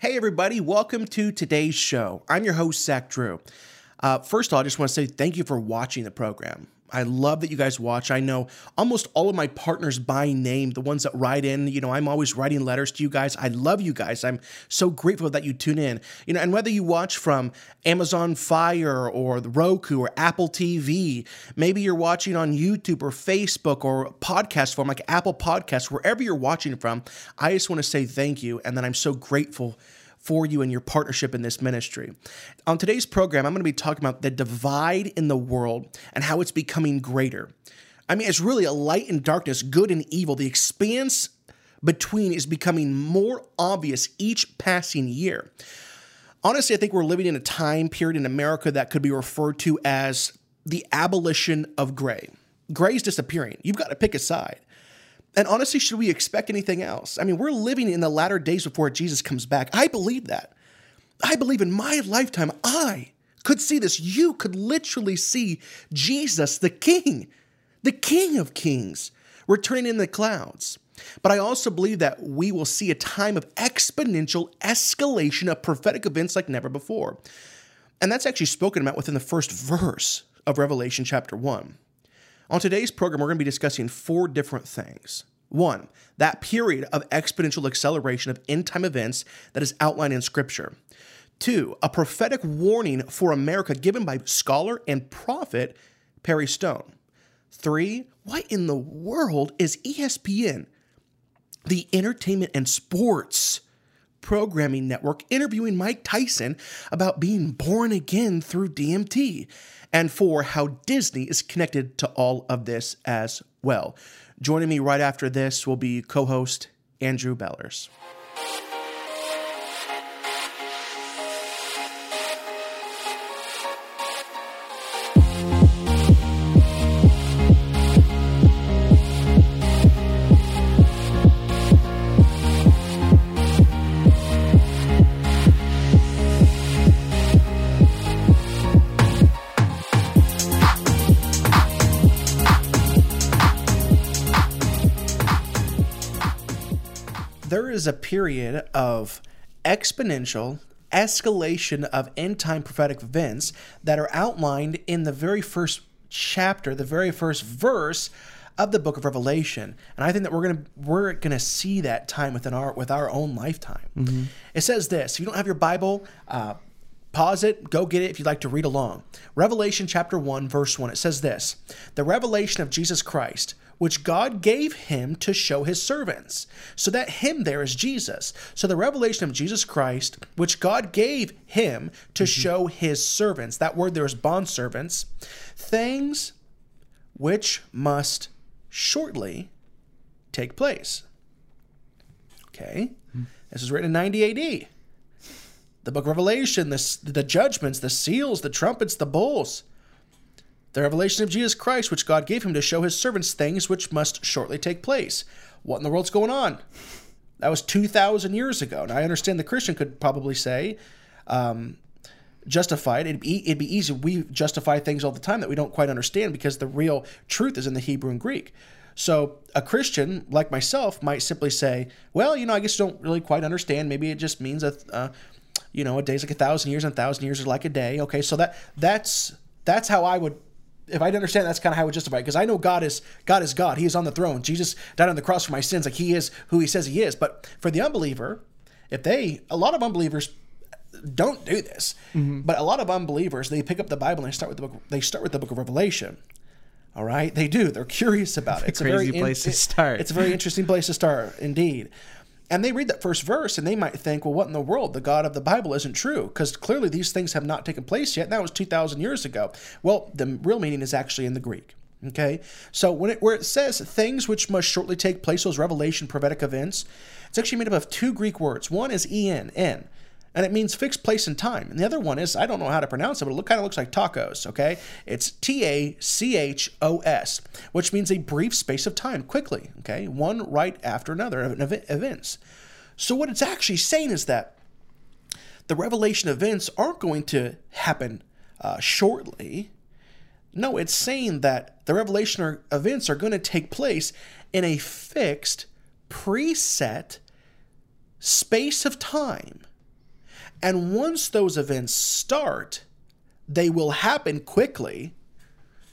Hey, everybody, welcome to today's show. I'm your host, Zach Drew. Uh, first of all, I just want to say thank you for watching the program. I love that you guys watch. I know almost all of my partners by name, the ones that write in, you know, I'm always writing letters to you guys. I love you guys. I'm so grateful that you tune in. You know, and whether you watch from Amazon Fire or the Roku or Apple TV, maybe you're watching on YouTube or Facebook or podcast form like Apple Podcasts, wherever you're watching from, I just want to say thank you and that I'm so grateful for you and your partnership in this ministry. On today's program, I'm going to be talking about the divide in the world and how it's becoming greater. I mean, it's really a light and darkness, good and evil. The expanse between is becoming more obvious each passing year. Honestly, I think we're living in a time period in America that could be referred to as the abolition of gray. Gray is disappearing. You've got to pick a side. And honestly, should we expect anything else? I mean, we're living in the latter days before Jesus comes back. I believe that. I believe in my lifetime, I could see this. You could literally see Jesus, the King, the King of Kings, returning in the clouds. But I also believe that we will see a time of exponential escalation of prophetic events like never before. And that's actually spoken about within the first verse of Revelation chapter 1. On today's program, we're going to be discussing four different things. One, that period of exponential acceleration of end time events that is outlined in Scripture. Two, a prophetic warning for America given by scholar and prophet Perry Stone. Three, what in the world is ESPN, the entertainment and sports programming network, interviewing Mike Tyson about being born again through DMT? and for how Disney is connected to all of this as well. Joining me right after this will be co host Andrew Bellers. Is a period of exponential escalation of end time prophetic events that are outlined in the very first chapter, the very first verse of the book of Revelation. And I think that we're gonna we're gonna see that time within our with our own lifetime. Mm-hmm. It says this: if you don't have your Bible, uh, pause it, go get it if you'd like to read along. Revelation chapter 1, verse 1, it says this The revelation of Jesus Christ which God gave him to show his servants. So that him there is Jesus. So the revelation of Jesus Christ, which God gave him to mm-hmm. show his servants. That word there is bond servants. Things which must shortly take place. Okay. Mm-hmm. This is written in 90 AD. The book of Revelation, the, the judgments, the seals, the trumpets, the bowls the revelation of Jesus Christ, which God gave him to show his servants things which must shortly take place. What in the world's going on? That was 2,000 years ago. Now, I understand the Christian could probably say, um, justify it. It'd be, it'd be easy. We justify things all the time that we don't quite understand because the real truth is in the Hebrew and Greek. So a Christian like myself might simply say, well, you know, I guess you don't really quite understand. Maybe it just means a, uh, you know, a day's like a thousand years and a thousand years is like a day. Okay, so that that's that's how I would if I understand, that's kind of how I would justify it because I know God is God is God. He is on the throne. Jesus died on the cross for my sins, like He is who He says He is. But for the unbeliever, if they, a lot of unbelievers don't do this, mm-hmm. but a lot of unbelievers they pick up the Bible and they start with the book. They start with the book of Revelation. All right, they do. They're curious about it. It's a, a crazy place in, to start. It's a very interesting place to start, indeed. And they read that first verse and they might think, well, what in the world? The God of the Bible isn't true because clearly these things have not taken place yet. That was 2,000 years ago. Well, the real meaning is actually in the Greek. Okay, so when it where it says things which must shortly take place, those revelation prophetic events, it's actually made up of two Greek words. One is en, en, and it means fixed place and time. And the other one is, I don't know how to pronounce it, but it look, kind of looks like tacos, okay? It's T A C H O S, which means a brief space of time, quickly, okay? One right after another of events. So, what it's actually saying is that the revelation events aren't going to happen uh, shortly. No, it's saying that the revelation events are going to take place in a fixed, preset space of time And once those events start, they will happen quickly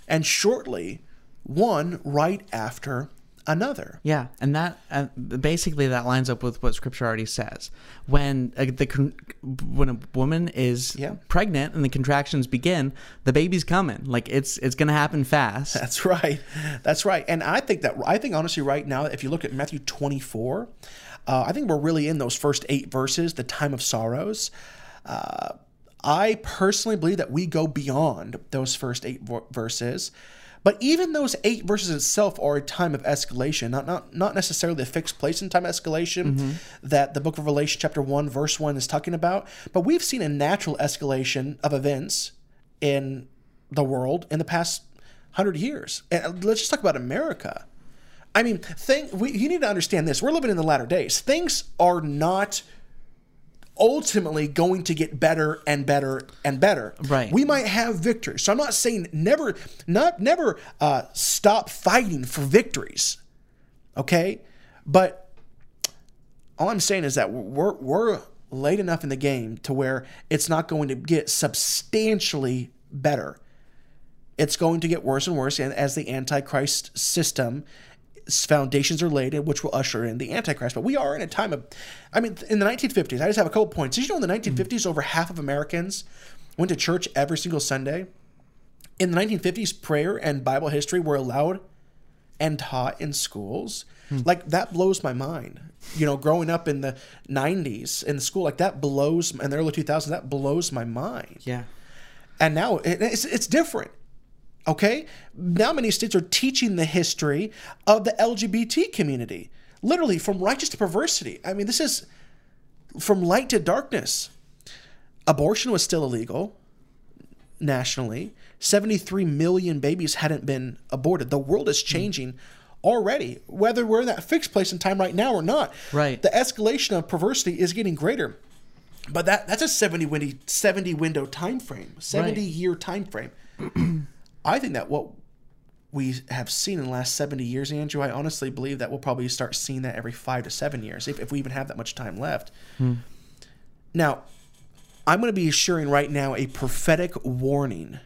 and shortly, one right after another. Yeah, and that uh, basically that lines up with what Scripture already says. When uh, the con- when a woman is Yeah. pregnant and the contractions begin, the baby's coming. Like it's it's gonna happen fast. That's right. That's right. And I think that I think honestly, right now, if you look at Matthew 24, uh, I think we're really in those first eight verses, the time of sorrows. Uh, I personally believe that we go beyond those first eight vo- verses. But even those eight verses itself are a time of escalation, not not not necessarily a fixed place in time escalation that the book of Revelation chapter one verse one is talking about. But we've seen a natural escalation of events in the world in the past hundred years. And let's just talk about America. I mean, thing we, you need to understand this. We're living in the latter days. Things are not ultimately going to get better and better and better. Right. We might have victories. So I'm not saying never, not never uh, stop fighting for victories. Okay, but all I'm saying is that we're we're late enough in the game to where it's not going to get substantially better. It's going to get worse and worse, and as the Antichrist system foundations are laid, which will usher in the Antichrist. But we are in a time of, I mean, in the 1950s. I just have a couple points. Did you know in the 1950s, over half of Americans went to church every single Sunday? In the 1950s, prayer and Bible history were allowed and taught in schools. Hmm. Like that blows my mind. You know, growing up in the 90s in school, like that blows, in the early 2000s, that blows my mind. Yeah. And now it- it's, it's different. Okay? Now many states are teaching the history of the LGBT community, literally from righteous to perversity. I mean, this is from light to darkness. Abortion was still illegal nationally. 73 million babies hadn't been aborted. The world is hmm. changing already, whether we're in that fixed place in time right now or not. Right. The escalation of perversity is getting greater. But that that's a 70 window 70 window time frame, 70 Right. year time frame. I think that what we have seen in the last 70 years, Andrew, I honestly believe that we'll probably start seeing that every five to seven years, if, if we even have that much time left. Hmm. Now, I'm going to be sharing right now a prophetic warning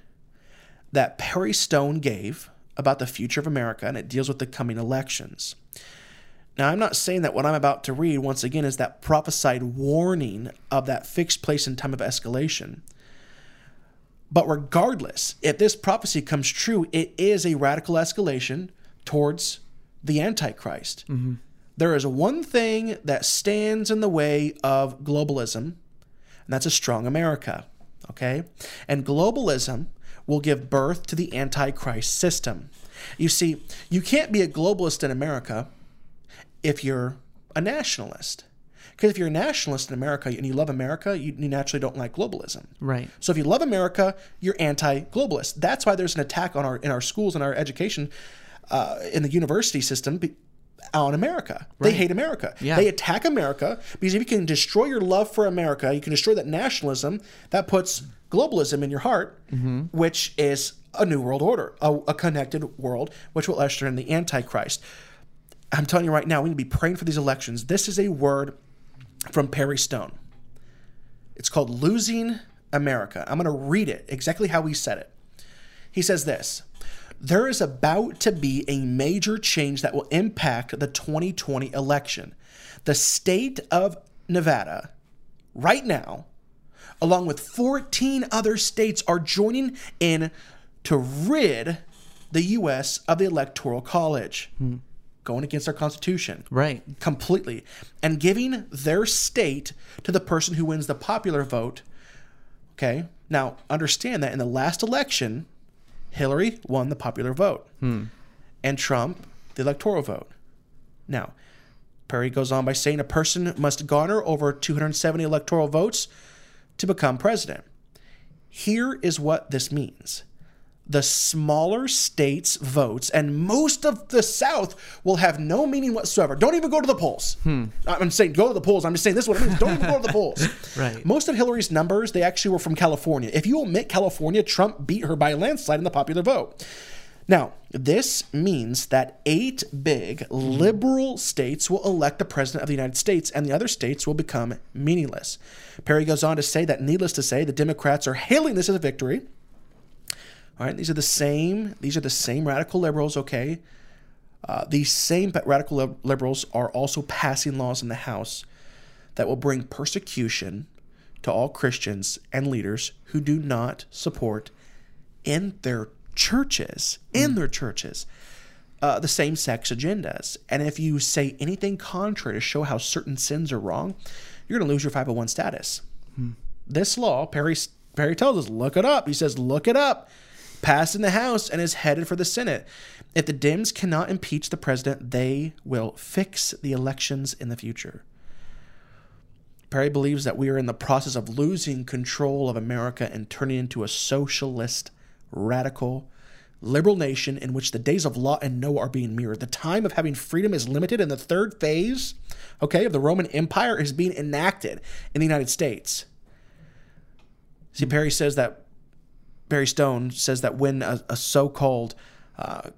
that Perry Stone gave about the future of America, and it deals with the coming elections. Now, I'm not saying that what I'm about to read, once again, is that prophesied warning of that fixed place and time of escalation. But regardless, if this prophecy comes true, it is a radical escalation towards the Antichrist. Mm-hmm. There is one thing that stands in the way of globalism, and that's a strong America. Okay? And globalism will give birth to the Antichrist system. You see, you can't be a globalist in America if you're a nationalist. Because if you're a nationalist in America and you love America, you, you naturally don't like globalism. Right. So if you love America, you're anti-globalist. That's why there's an attack on our in our schools and our education, uh, in the university system on America. Right. They hate America. Yeah. They attack America because if you can destroy your love for America, you can destroy that nationalism. That puts globalism in your heart, which is a new world order, a, a connected world, which will usher in the Antichrist. I'm telling you right now, we need to be praying for these elections. This is a word from Perry Stone. It's called Losing America. I'm going to read it exactly how he said it. He says this There is about to be a major change that will impact the 2020 election. The state of Nevada, right now, along with 14 other states, are joining in to rid the U.S. of the Electoral College, hmm. Going against our Constitution Right. completely and giving their state to the person who wins the popular vote. Okay. Now, understand that in the last election, Hillary won the popular vote hmm. and Trump the electoral vote. Now, Perry goes on by saying a person must garner over 270 electoral votes to become president. Here is what this means. The smaller states' votes and most of the South will have no meaning whatsoever. Don't even go to the polls. Hmm. I'm saying go to the polls. I'm just saying this is what it means. Don't even go to the polls. Right. Most of Hillary's numbers, they actually were from California. If you omit California, Trump beat her by a landslide in the popular vote. Now, this means that eight big liberal states will elect a president of the United States, and the other states will become meaningless. Perry goes on to say that, needless to say, the Democrats are hailing this as a victory. All right, these are the same. These are the same radical liberals. Okay, uh, these same radical liberals are also passing laws in the House that will bring persecution to all Christians and leaders who do not support in their churches, in their churches, uh, the same sex agendas. And if you say anything contrary to show how certain sins are wrong, you're going to lose your 501 status. This law, Perry, Perry tells us, look it up. He says, look it up. Passed in the House and is headed for the Senate. If the Dems cannot impeach the president, they will fix the elections in the future. Perry believes that we are in the process of losing control of America and turning into a socialist, radical, liberal nation in which the days of Lot and Noah are being mirrored. The time of having freedom is limited, and the third phase, okay, of the Roman Empire is being enacted in the United States. See, Perry says that Perry Stone says that when a, a so-called uh,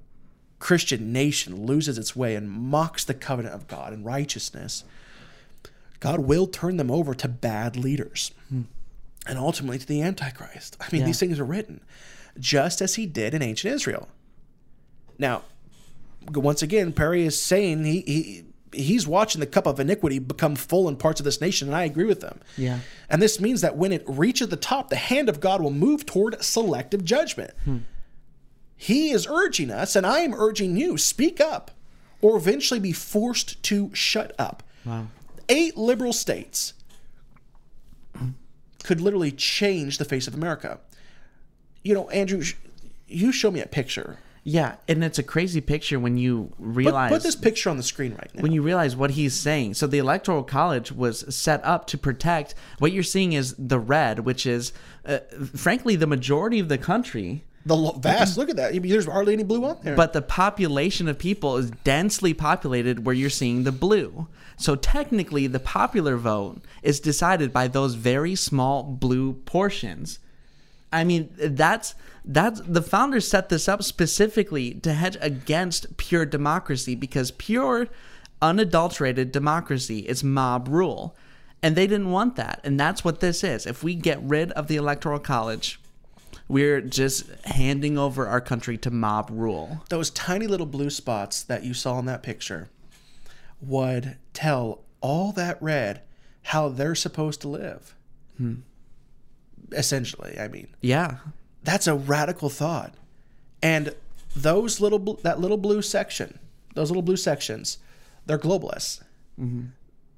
Christian nation loses its way and mocks the covenant of God and righteousness, God will turn them over to bad leaders and ultimately to the Antichrist. I mean, Yeah. these things are written just as he did in ancient Israel. Now, once again, Perry is saying he, he he's watching the cup of iniquity become full in parts of this nation, and I agree with them. Yeah. And this means that when it reaches the top, the hand of God will move toward selective judgment. Hmm. He is urging us, and I am urging you, speak up, or eventually be forced to shut up. Wow. Eight liberal states could literally change the face of America. You know, Andrew, you show me a picture. Yeah, and it's a crazy picture when you realize put this picture on the screen right now. when you realize what he's saying. So the electoral college was set up to protect. What you're seeing is the red, which is, uh, frankly, the majority of the country. The vast, look at that. There's hardly any blue on there. But the population of people is densely populated where you're seeing the blue. So technically, the popular vote is decided by those very small blue portions. I mean, that's that's the founders set this up specifically to hedge against pure democracy because pure, unadulterated democracy is mob rule, and they didn't want that, and that's what this is. If we get rid of the electoral college, we're just handing over our country to mob rule. those tiny little blue spots that you saw in that picture would tell all that red how they're supposed to live. Hmm. Essentially, I mean, Yeah, that's a radical thought. And those little that little blue section, those little blue sections, they're globalists. Mm-hmm.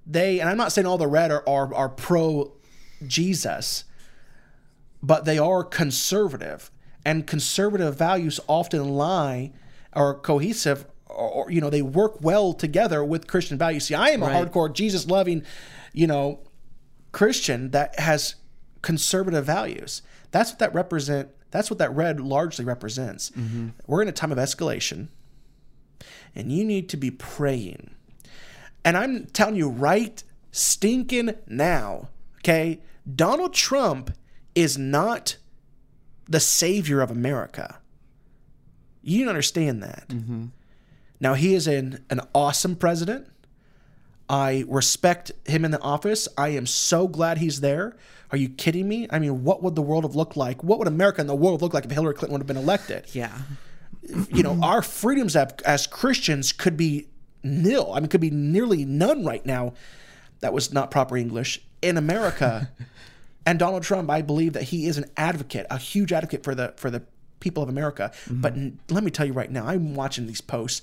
They and I'm not saying all the red are are, are pro Jesus, but they are conservative, and conservative values often lie or cohesive. Or, or, you know they work well together with Christian values. See, I am a Right. hardcore Jesus loving, you know, Christian that has conservative values. That's what that represent. That's what that red largely represents. Mm-hmm. We're in a time of escalation, and you need to be praying. And I'm telling you right stinking now, okay? Donald Trump is not the savior of America. You don't understand that. Mm-hmm. Now he is an, an awesome president. I respect him in the office. I am so glad he's there. Are you kidding me? I mean, what would the world have looked like? What would America and the world look like if Hillary Clinton would have been elected? yeah, You know, our freedoms as, Christians could be nil. I mean, could be nearly none right now. That was not proper English in America. and Donald Trump, I believe that he is an advocate, a huge advocate for the for the people of America. Mm-hmm. But n- let me tell you right now, I'm watching these posts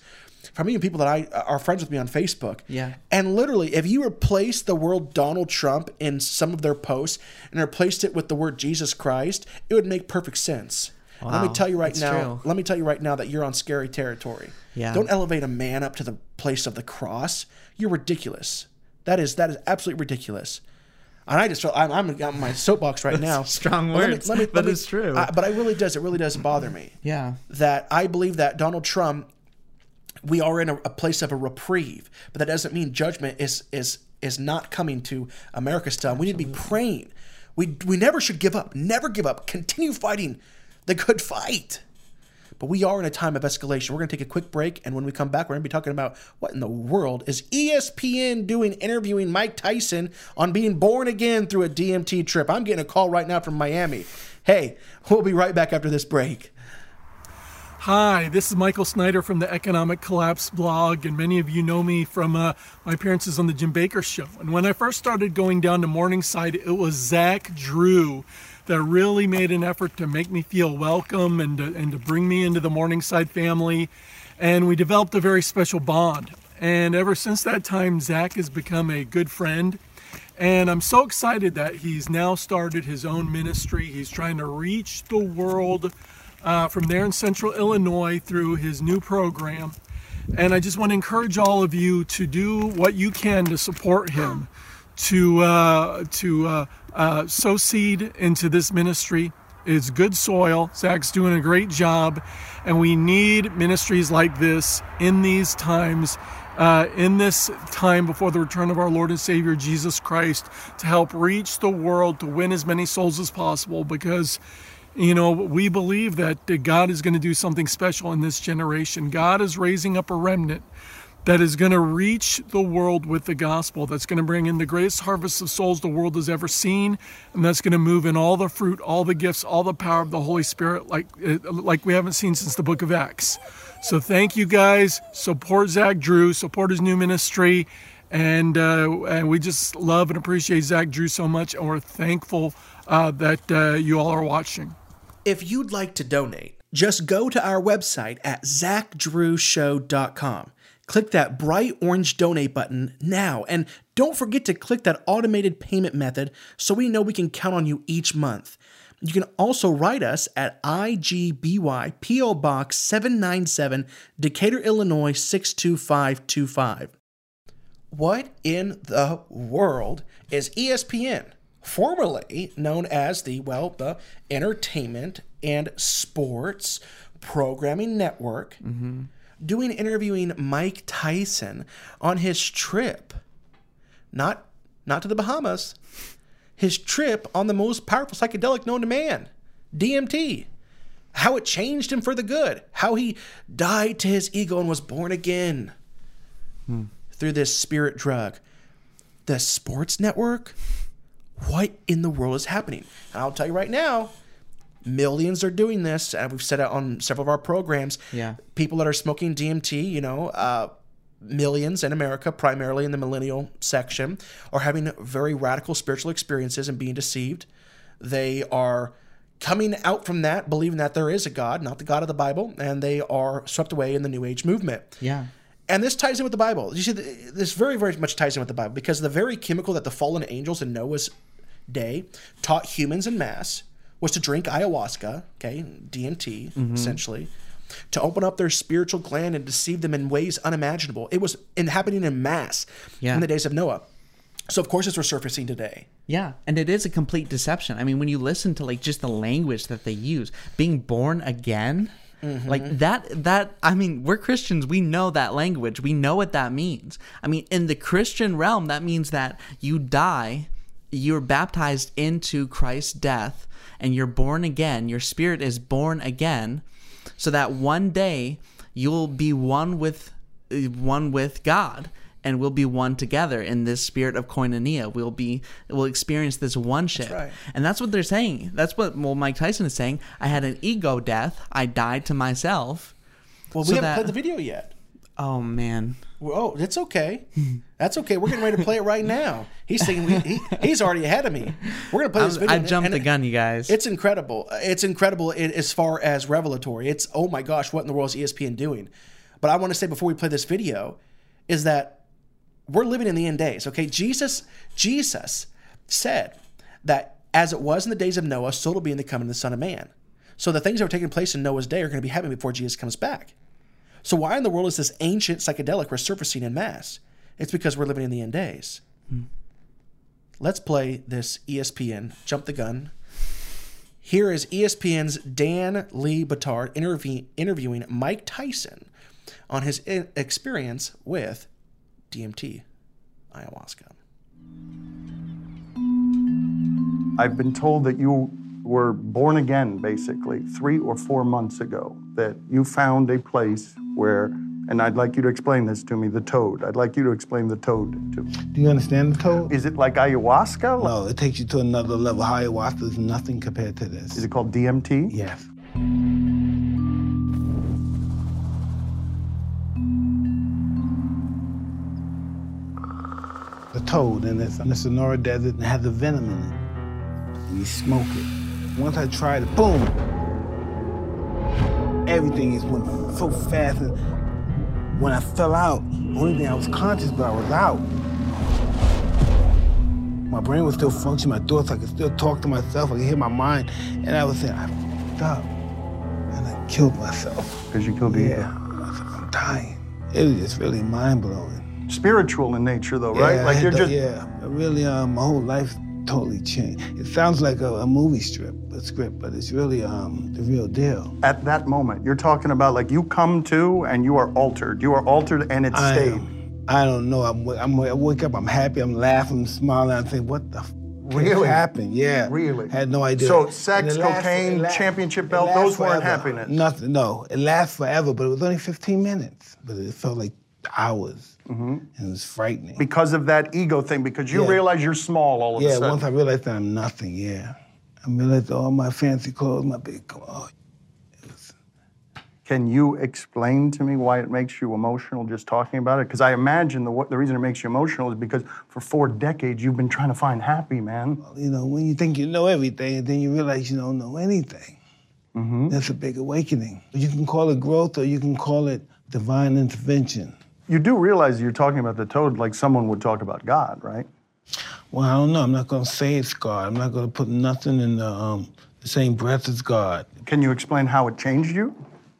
from even people that I uh, are friends with me on Facebook. Yeah. And literally, if you replace the word Donald Trump in some of their posts and replaced it with the word Jesus Christ, it would make perfect sense. Let me tell you right that's now. true. Let me tell you right now that you're on scary territory. Yeah. Don't elevate a man up to the place of the cross. You're ridiculous. That is that is absolutely ridiculous. And I just feel I'm, I'm on my soapbox right now. strong But let me- words, let me- but let me- it's true. I- but I really does. It really does bother me yeah, that I believe that Donald Trump, we are in a, a place of a reprieve, but that doesn't mean judgment is is is not coming to America still. We need to be praying. We we never should give up. Never give up. Continue fighting the good fight. But we are in a time of escalation. We're going to take a quick break, and when we come back, we're going to be talking about what in the world is ESPN doing interviewing Mike Tyson on being born again through a DMT trip. I'm getting a call right now from Miami. Hey, we'll be right back after this break. Hi, this is Michael Snyder from the Economic Collapse blog, and many of you know me from uh, my appearances on the Jim Bakker Show. And when I first started going down to Morningside, it was Zach Drew that really made an effort to make me feel welcome and to, and to bring me into the Morningside family. And we developed a very special bond. And ever since that time, Zach has become a good friend. And I'm so excited that he's now started his own ministry. He's trying to reach the world uh, from there in central Illinois through his new program. And I just want to encourage all of you to do what you can to support him, to, uh, to uh, uh, sow seed into this ministry. It's good soil. Zach's doing a great job. And we need ministries like this in these times. Uh, in this time before the return of our Lord and Savior Jesus Christ to help reach the world to win as many souls as possible because you know, we believe that God is going to do something special in this generation. God is raising up a remnant that is going to reach the world with the gospel, that's going to bring in the greatest harvest of souls the world has ever seen, and that's going to move in all the fruit, all the gifts, all the power of the Holy Spirit like, like we haven't seen since the book of Acts. So thank you guys. Support Zach Drew, support his new ministry. And, uh, and we just love and appreciate Zach Drew so much, and we're thankful uh, that uh, you all are watching. If you'd like to donate, just go to our website at zachdrewshow.com. Click that bright orange donate button now, and don't forget to click that automated payment method so we know we can count on you each month. You can also write us at IGBY PO Box 797, Decatur, Illinois 62525. What in the world is ESPN? formerly known as the, well, the Entertainment and Sports Programming Network, mm-hmm. Doing interviewing Mike Tyson on his trip, not not to the Bahamas, his trip on the most powerful psychedelic known to man, DMT. How it changed him for the good, how he died to his ego and was born again hmm. through this spirit drug. The sports network what in the world is happening? And I'll tell you right now, millions are doing this, and we've said it on several of our programs. Yeah, people that are smoking DMT, you know, uh, millions in America, primarily in the millennial section, are having very radical spiritual experiences and being deceived. They are coming out from that, believing that there is a God, not the God of the Bible, and they are swept away in the New Age movement. Yeah. And this ties in with the Bible. You see, this very, very much ties in with the Bible because the very chemical that the fallen angels in Noah's day taught humans in mass was to drink ayahuasca, okay, DMT, mm-hmm. essentially, to open up their spiritual gland and deceive them in ways unimaginable. It was in, happening in mass yeah. in the days of Noah. So of course it's resurfacing today. Yeah, and it is a complete deception. I mean, when you listen to like just the language that they use, being born again, mm-hmm. like that that I mean, we're Christians, we know that language. We know what that means. I mean, in the Christian realm, that means that you die you're baptized into Christ's death and you're born again. Your spirit is born again so that one day you'll be one with uh, one with God and we'll be one together in this spirit of koinonia. We'll be we'll experience this one ship. Right. And that's what they're saying. That's what well Mike Tyson is saying. I had an ego death. I died to myself. Well, we so haven't that, played the video yet. Oh man. Oh, it's okay. That's okay. We're getting ready to play it right now. He's thinking he, he's already ahead of me. We're gonna play this video. I jumped the gun, you guys. It's incredible. It's incredible as far as revelatory. It's oh my gosh, what in the world is ESPN doing? But I want to say before we play this video, is that we're living in the end days. Okay, Jesus, Jesus said that as it was in the days of Noah, so it'll be in the coming of the Son of Man. So the things that were taking place in Noah's day are going to be happening before Jesus comes back. So why in the world is this ancient psychedelic resurfacing in mass? It's because we're living in the end days. Hmm. Let's play this ESPN jump the gun. Here is ESPN's Dan Le Batard interview, interviewing Mike Tyson on his experience with DMT, ayahuasca. I've been told that you were born again, basically, three or four months ago that you found a place where, and I'd like you to explain this to me, the toad. I'd like you to explain the toad to me. Do you understand the toad? Is it like ayahuasca? No, it takes you to another level. Ayahuasca is nothing compared to this. Is it called DMT? Yes. The toad, and it's in the Sonora Desert and has a venom in it. And you smoke it. Once I tried it, boom! Everything just went so fast. And when I fell out, the only thing I was conscious about was out. My brain was still functioning, my thoughts, I could still talk to myself, I could hear my mind. And I was saying, I fucked up. And I killed myself. Because you killed the Yeah. ego. I was like, I'm dying. It was just really mind blowing. Spiritual in nature, though, right? Yeah, I Like you're to- just. Yeah, really, um, my whole life totally changed. It sounds like a, a movie strip, a script, but it's really um, the real deal. At that moment, you're talking about like you come to and you are altered. You are altered and it I, stayed. am- I don't know. I'm, I'm, I wake up, I'm happy, I'm laughing, I'm smiling, I'm thinking, what the f- Really? happened? Yeah. Really? Had no idea. So sex, lasts- cocaine, it championship belt, lasts those weren't forever. happiness. Nothing, no. It lasts forever, but it was only 15 minutes. But it felt like hours. Mm-hmm. It was frightening. Because of that ego thing, because you Yeah. realize you're small all of a sudden. Yeah, once I realized that I'm nothing, yeah. I realized all my fancy clothes, my big clothes. Can you explain to me why it makes you emotional just talking about it? Because I imagine the, the reason it makes you emotional is because for four decades you've been trying to find happy, man. You know, when you think you know everything and then you realize you don't know anything, Mm-hmm. that's a big awakening. You can call it growth or you can call it divine intervention. You do realize you're talking about the toad like someone would talk about God, right? Well, I don't know. I'm not going to say it's God. I'm not going to put nothing in the, um, the same breath as God. Can you explain how it changed you?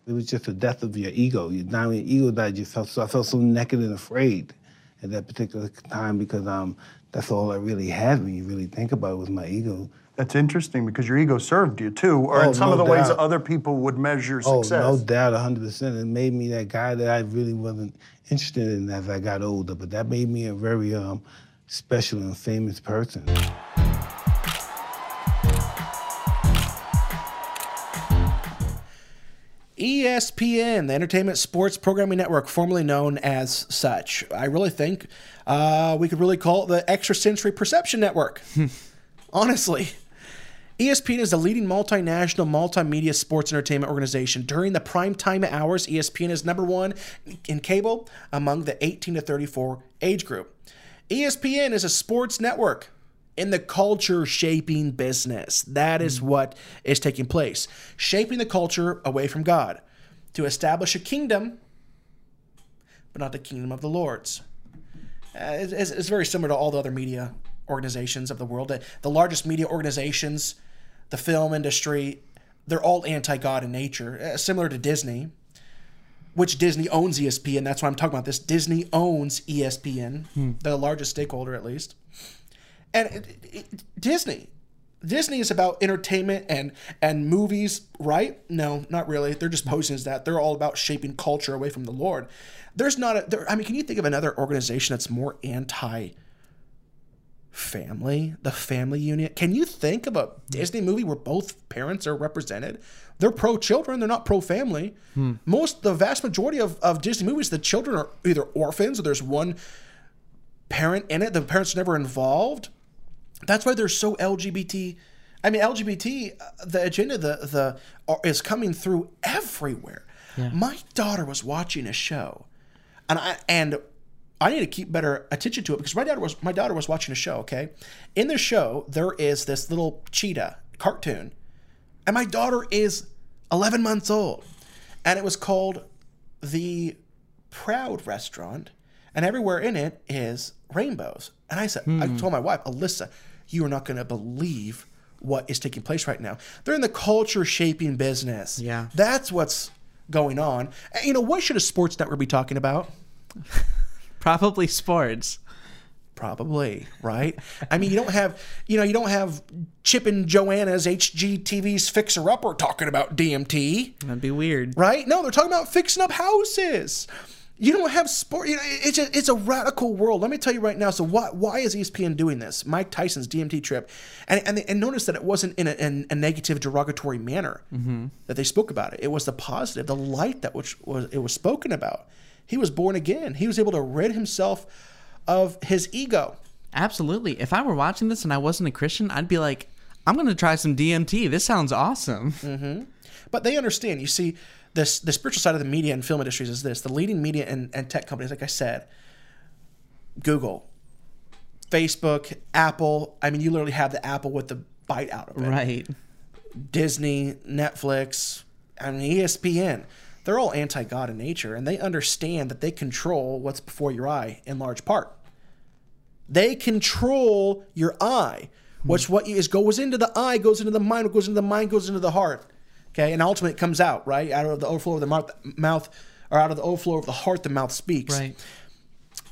It was just the death of your ego. You, now your ego died, you felt so, I felt so naked and afraid at that particular time because um, that's all I really had when you really think about it was my ego. That's interesting because your ego served you too, or Oh, in some no of the ways doubt. other people would measure success. Oh, no doubt, 100%. It made me that guy that I really wasn't interested in as I got older, but that made me a very um, special and famous person. ESPN, the Entertainment Sports Programming Network, formerly known as such. I really think uh, we could really call it the Extrasensory Perception Network. Honestly. ESPN is the leading multinational multimedia sports entertainment organization. During the prime time hours, ESPN is number one in cable among the 18 to 34 age group. ESPN is a sports network in the culture shaping business. That is what is taking place. Shaping the culture away from God to establish a kingdom, but not the kingdom of the Lords. Uh, it's, it's- very similar to all the other media organizations of the world. The largest media organizations, the film industry, they're all anti God in nature, uh, similar to Disney, which Disney owns ESPN. That's why I'm talking about this. Disney owns ESPN, the largest stakeholder at least. And it, it, Disney, Disney is about entertainment and and movies, right? No, not really. They're just posing as that. They're all about shaping culture away from the Lord. There's not a. There, I mean, can you think of another organization that's more anti? Family, the family unit. Can you think of a Disney movie where both parents are represented? They're pro children, they're not pro family. Most, the vast majority of, of Disney movies, the children are either orphans or there's one parent in it. The parents are never involved. That's why they're so LGBT. I mean, LGBT, uh, the agenda, the the is coming through everywhere. My daughter was watching a show, and I and I need to keep better attention to it because my daughter was my daughter was watching a show. Okay, in the show there is this little cheetah cartoon, and my daughter is 11 months old, and it was called the Proud Restaurant, and everywhere in it is rainbows. And I said, I hmm. told my wife, Alyssa, you are not going to believe what is taking place right now. They're in the culture shaping business. Yeah. That's what's going on. And, you know, what should a sports network be talking about? Probably sports. Probably, right? I mean, you don't have, you know, you don't have Chip and Joanna's HGTV's Fixer Upper talking about DMT. That'd be weird. right? No, they're talking about fixing up houses. You don't have sport. You know, it's a, it's a radical world. Let me tell you right now. So why why is ESPN doing this? Mike Tyson's DMT trip, and and, and notice that it wasn't in a, in a negative, derogatory manner mm-hmm. that they spoke about it. It was the positive, the light that which was it was spoken about. He was born again. He was able to rid himself of his ego. Absolutely. If I were watching this and I wasn't a Christian, I'd be like, I'm going to try some DMT. This sounds awesome. Mm-hmm. But they understand. You see, this the spiritual side of the media and film industries is this: the leading media and, and tech companies, like I said, Google, Facebook, Apple. I mean, you literally have the apple with the bite out of it. Right. Disney, Netflix, I mean ESPN. They're all anti-God in nature, and they understand that they control what's before your eye in large part. They control your eye. Hmm. Which what is goes into the eye goes into the mind. What goes into the mind goes into the heart. Okay, and ultimately it comes out right out of the overflow of the mouth, mouth or out of the overflow of the heart, the mouth speaks Right.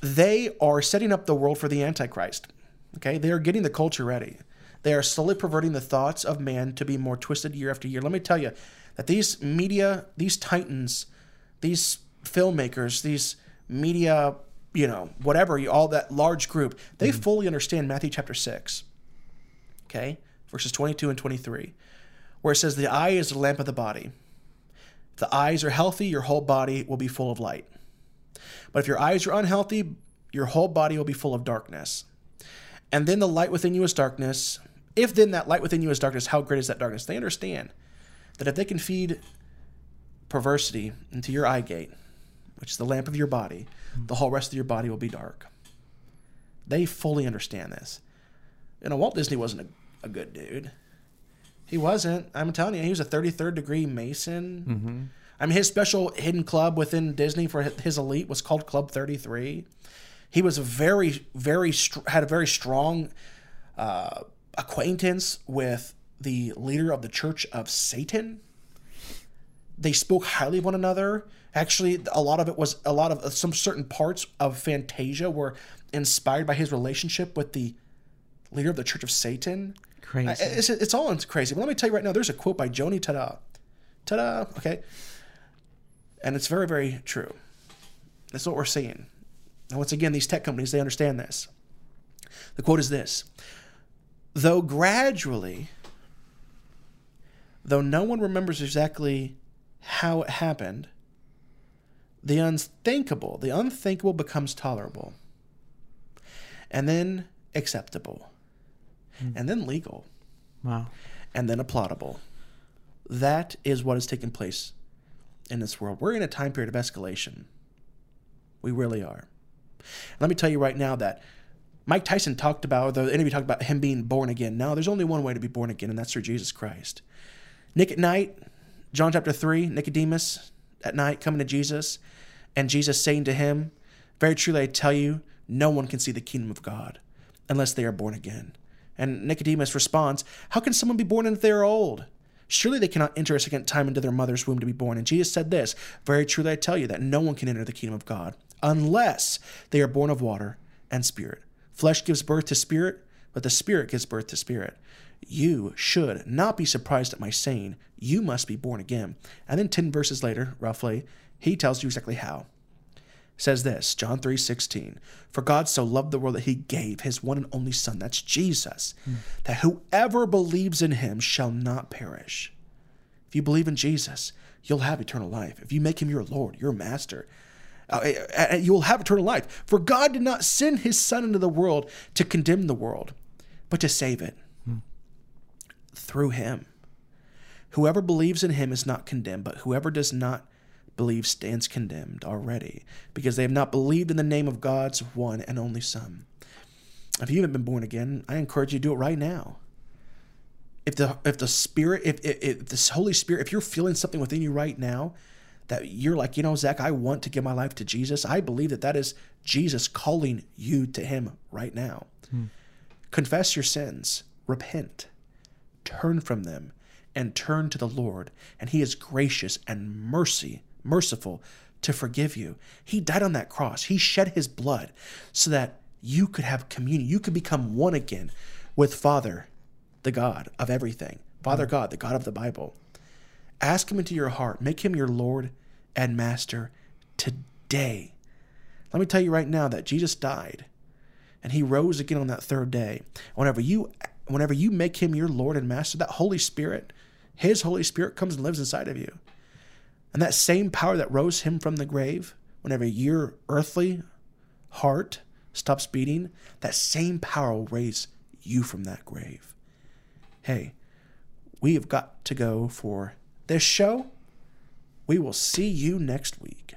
they are setting up the world for the Antichrist. Okay, they are getting the culture ready. They are slowly perverting the thoughts of man to be more twisted year after year. Let me tell you that these media, these titans, these filmmakers, these media, you know, whatever, all that large group, they mm-hmm. fully understand Matthew chapter 6. Okay, verses 22 and 23, where it says, The eye is the lamp of the body. If the eyes are healthy, your whole body will be full of light. But if your eyes are unhealthy, your whole body will be full of darkness. And then the light within you is darkness. If then that light within you is darkness, how great is that darkness? They understand that if they can feed perversity into your eye gate, which is the lamp of your body, the whole rest of your body will be dark. They fully understand this. You know, Walt Disney wasn't a, a good dude. He wasn't. I'm telling you, he was a 33rd degree Mason. I mean, his special hidden club within Disney for his elite was called Club 33. He was a very, very str- had a very strong uh, acquaintance with the leader of the Church of Satan. They spoke highly of one another. Actually, a lot of it was a lot of some certain parts of Fantasia were inspired by his relationship with the leader of the Church of Satan. Crazy. It's, it's all crazy. But let me tell you right now, there's a quote by Joni Tada. Tada. Okay. And it's very, very true. That's what we're seeing. And once again, these tech companies, they understand this. The quote is this Though gradually, though no one remembers exactly how it happened, the unthinkable, the unthinkable becomes tolerable, and then acceptable, hmm. and then legal, Wow. and then applaudable. That is what has taken place in this world. We're in a time period of escalation. We really are. Let me tell you right now that Mike Tyson talked about, the interview talked about him being born again. Now, there's only one way to be born again, and that's through Jesus Christ. Nick at night, John chapter 3, Nicodemus at night coming to Jesus, and Jesus saying to him, Very truly I tell you, no one can see the kingdom of God unless they are born again. And Nicodemus responds, How can someone be born if they are old? Surely they cannot enter a second time into their mother's womb to be born. And Jesus said this Very truly I tell you that no one can enter the kingdom of God unless they are born of water and spirit. Flesh gives birth to spirit, but the spirit gives birth to spirit. You should not be surprised at my saying, You must be born again. And then 10 verses later, roughly, he tells you exactly how says this John 3 16. For God so loved the world that he gave his one and only Son, that's Jesus, that whoever believes in him shall not perish. If you believe in Jesus, you'll have eternal life. If you make him your Lord, your master, uh, uh, you will have eternal life. For God did not send his Son into the world to condemn the world, but to save it through him. Whoever believes in him is not condemned, but whoever does not believe stands condemned already, because they have not believed in the name of God's one and only Son. If you haven't been born again, I encourage you to do it right now. If the if the Spirit, if, if, if this Holy Spirit, if you're feeling something within you right now that you're like, you know, Zach, I want to give my life to Jesus. I believe that that is Jesus calling you to Him right now. Hmm. Confess your sins, repent, turn from them, and turn to the Lord, and He is gracious and mercy, merciful to forgive you. He died on that cross. He shed His blood so that you could have communion. You could become one again with Father, the God of everything, Father mm. God, the God of the Bible. Ask Him into your heart. Make Him your Lord and Master today. Let me tell you right now that Jesus died and he rose again on that third day. Whenever you whenever you make him your Lord and Master, that Holy Spirit, his Holy Spirit comes and lives inside of you. And that same power that rose him from the grave, whenever your earthly heart stops beating, that same power will raise you from that grave. Hey, we have got to go for this show. We will see you next week.